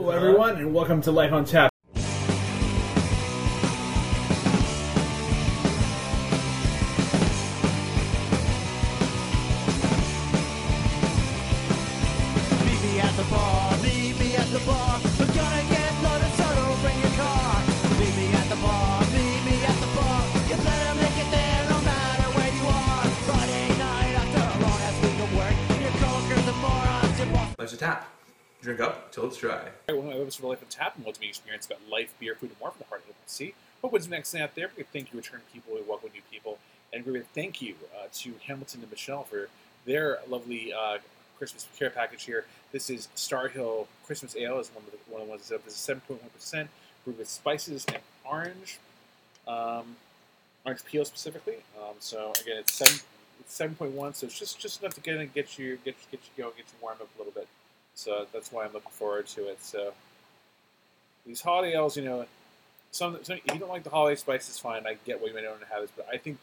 Hello, everyone, and welcome to Life on Tap. Meet me at the bar, meet me at the bar. We're gonna get loaded, so don't bring your car. Meet me at the bar, meet me at the bar. You better make it there no matter where you are. Friday night after a long ass week of work. Your coworkers are morons, your boss. Life's a tap. Drink up till it's dry. Welcome to episode of Life on Tap, and ultimate experience about life, beer, food, and more from the heart of the sea. Hope what's next out there. We thank you, return people, we welcome new people, and we thank you uh, to Hamilton and Michelle for their lovely uh, Christmas care package here. This is Starr Hill Christmas Ale, is one of the one of the ones that's up. This is seven point one percent, brewed with spices and orange, um, orange peel specifically. Um, so again, it's seven it's seven point one, so it's just just enough to get in, get you get get you going, get you warmed up a little bit. So that's why I'm looking forward to it. So these holiday ales, you know, some, some if you don't like the holiday spices, fine. I get why you may not want to have this, but I think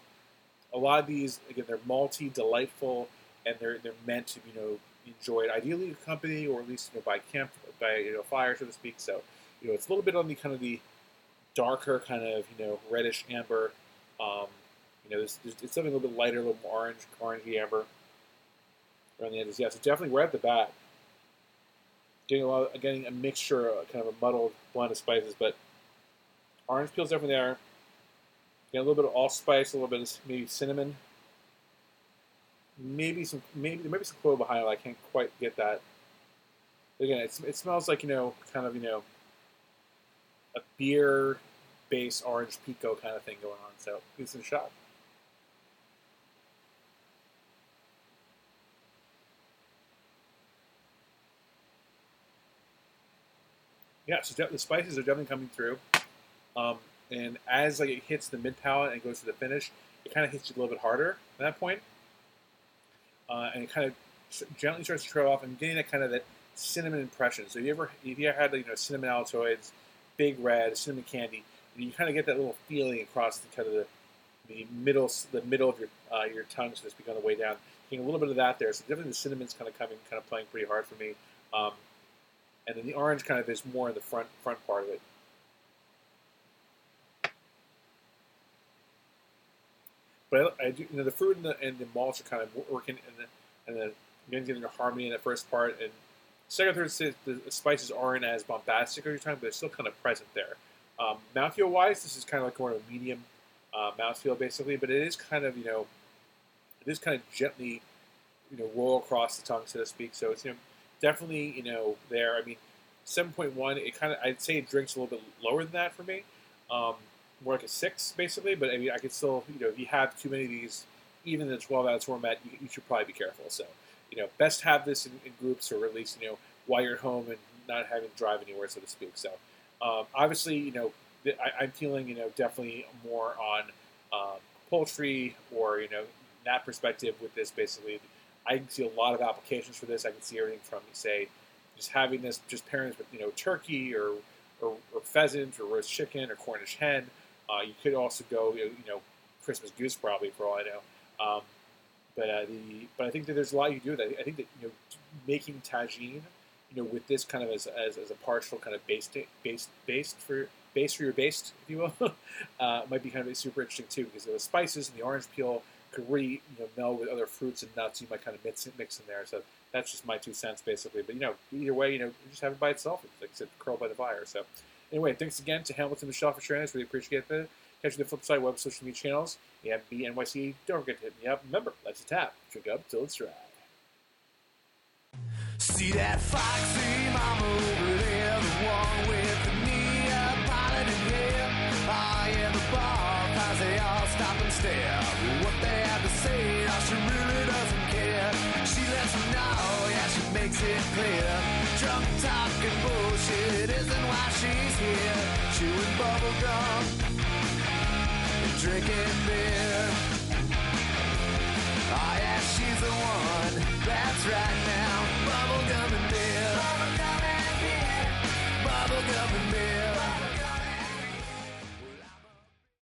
a lot of these again they're malty, delightful, and they're they're meant to you know enjoyed ideally with company or at least you know by camp by you know fire so to speak. So you know it's a little bit on the kind of the darker kind of you know reddish amber. Um, you know, it's something a little bit lighter, a little more orange, orangey amber around the edges. Yeah, so definitely right at the bat, getting a lot, of, getting a mixture, uh, kind of a muddled blend of spices. But orange peel's definitely there. Getting a little bit of allspice, a little bit of maybe cinnamon, maybe some maybe maybe some clove behind it. I can't quite get that. Again, it's, it smells like you know, kind of you know, a beer based orange pekoe kind of thing going on. So give a shot. Yeah, so the spices are definitely coming through. Um, and as like it hits the mid palate and goes to the finish, it kind of hits you a little bit harder at that point. Uh, and it kind of gently starts to trail off I'm getting that kind of that cinnamon impression. So if you ever if you ever had like, you know cinnamon Altoids, big red, cinnamon candy, and you kind of get that little feeling across the kind of the, the middle the middle of your uh, your tongue, so to speak, on the way down. Getting a little bit of that there. So definitely the cinnamon's kind of coming, kind of playing pretty hard for me. Um, and then the orange kind of is more in the front front part of it. But I, I do, you know, the fruit and the, and the malts are kind of working, and the and the getting a harmony in the first part, and second, third, the, spices aren't as bombastic every time, but they're still kind of present there. Um, mouthfeel wise, this is kind of like more of a medium uh, mouthfeel basically, but it is kind of you know, it is kind of gently, you know, roll across the tongue, so to speak. So it's you know definitely you know there. I mean, seven point one. It kind of I'd say it drinks a little bit lower than that for me, um, more like a six basically. But I mean, I could still you know if you have too many of these, even in the twelve ounce format, you, you should probably be careful. So you know, best have this in, in groups or at least you know while you're home and not having to drive anywhere, so to speak. So um, obviously, you know, I, I'm feeling you know definitely more on um, poultry or you know that perspective with this basically. I can see a lot of applications for this. I can see everything from say just having this just pairing this with you know turkey or or, or pheasant or roast chicken or Cornish hen. Uh, you could also go you know Christmas goose probably for all I know. Um, but uh, the but I think that there's a lot you can do with that. I think that you know making tagine, you know, with this kind of as, as, as a partial kind of base base based for base for your base if you will, uh, might be kind of super interesting too because of the spices and the orange peel really you know meld with other fruits and nuts. You might kind of mix it, mix in there. So that's just my two cents basically. But you know, either way, you know, just have it by itself. It's like said, curl by the fire. So anyway, thanks again to Hamilton Michelle for sharing this. Really appreciate that. Catch you the flip side, web social media channels. Yeah, BNYC. Don't forget to hit me up. Remember, let's tap. Drink up till it's dry. See that foxy makes it clear. Drunk talk and bullshit isn't why she's here. Chewing bubblegum, and drinking beer. Oh yeah, she's the one. That's right now. bubblegum and beer. bubblegum and beer. bubblegum and beer.